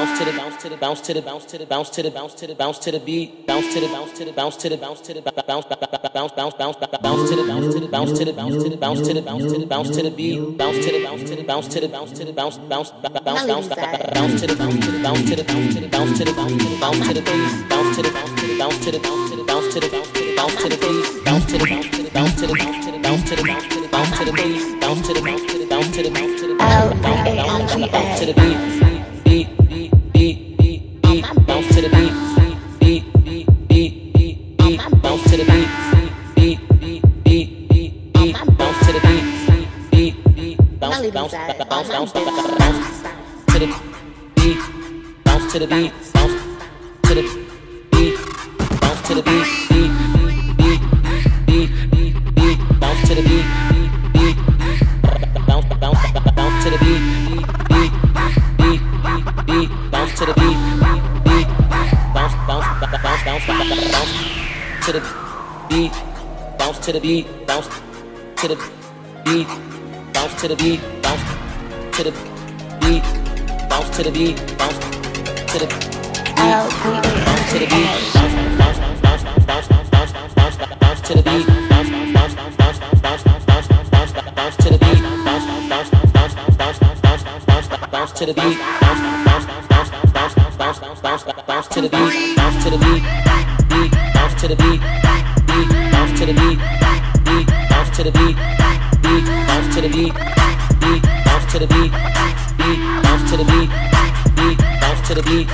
bounce to the bounce to the bounce to the bounce to the bounce to the bounce to the bounce to the beat bounce to the bounce to the bounce to the bounce to the bounce bounce bounce bounce bounce to the bounce to the bounce to the bounce to the bounce to the bounce to the bounce to the beat bounce to the bounce to the bounce to the bounce to the bounce bounce bounce bounce bounce to the bounce to the bounce to the bounce to the bounce to the bounce to the bounce to the beat bounce to the bounce to the bounce to the bounce to the bounce to the bounce to the bounce to the bounce to the bounce to the bounce to the bounce to the bounce to the bounce to the bounce to the beat bounce to the bounce to the bounce to the bounce to the bounce bounce to the beat beat bounce bounce bounce bounce bounce to the beat bounce to the beat bounce to the beat bounce to the beat beat beat beat beat beat bounce to the beat beat bounce bounce bounce to the beat beat beat beat beat bounce to the beat beat bounce bounce bounce bounce bounce to the beat bounce to the beat bounce to the beat bounce to the beat to the beat bounce to the beat bounce to the beat bounce to the beat bounce bounce bounce bounce bounce bounce bounce bounce bounce to the beat bounce bounce bounce bounce bounce bounce bounce bounce bounce bounce to the beat bounce bounce bounce bounce bounce bounce bounce bounce bounce bounce to the beat bounce bounce bounce bounce bounce bounce bounce bounce bounce bounce to the beat bounce to the beat beat bounce to the beat beat bounce to the beat beat bounce to the beat beat bounce to the beat bounce to the beat, beat, bounce to the beat, beat, bounce to the beat,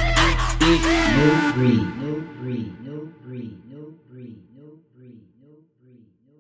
beat. No breathe, no breathe, no breathe, no breathe.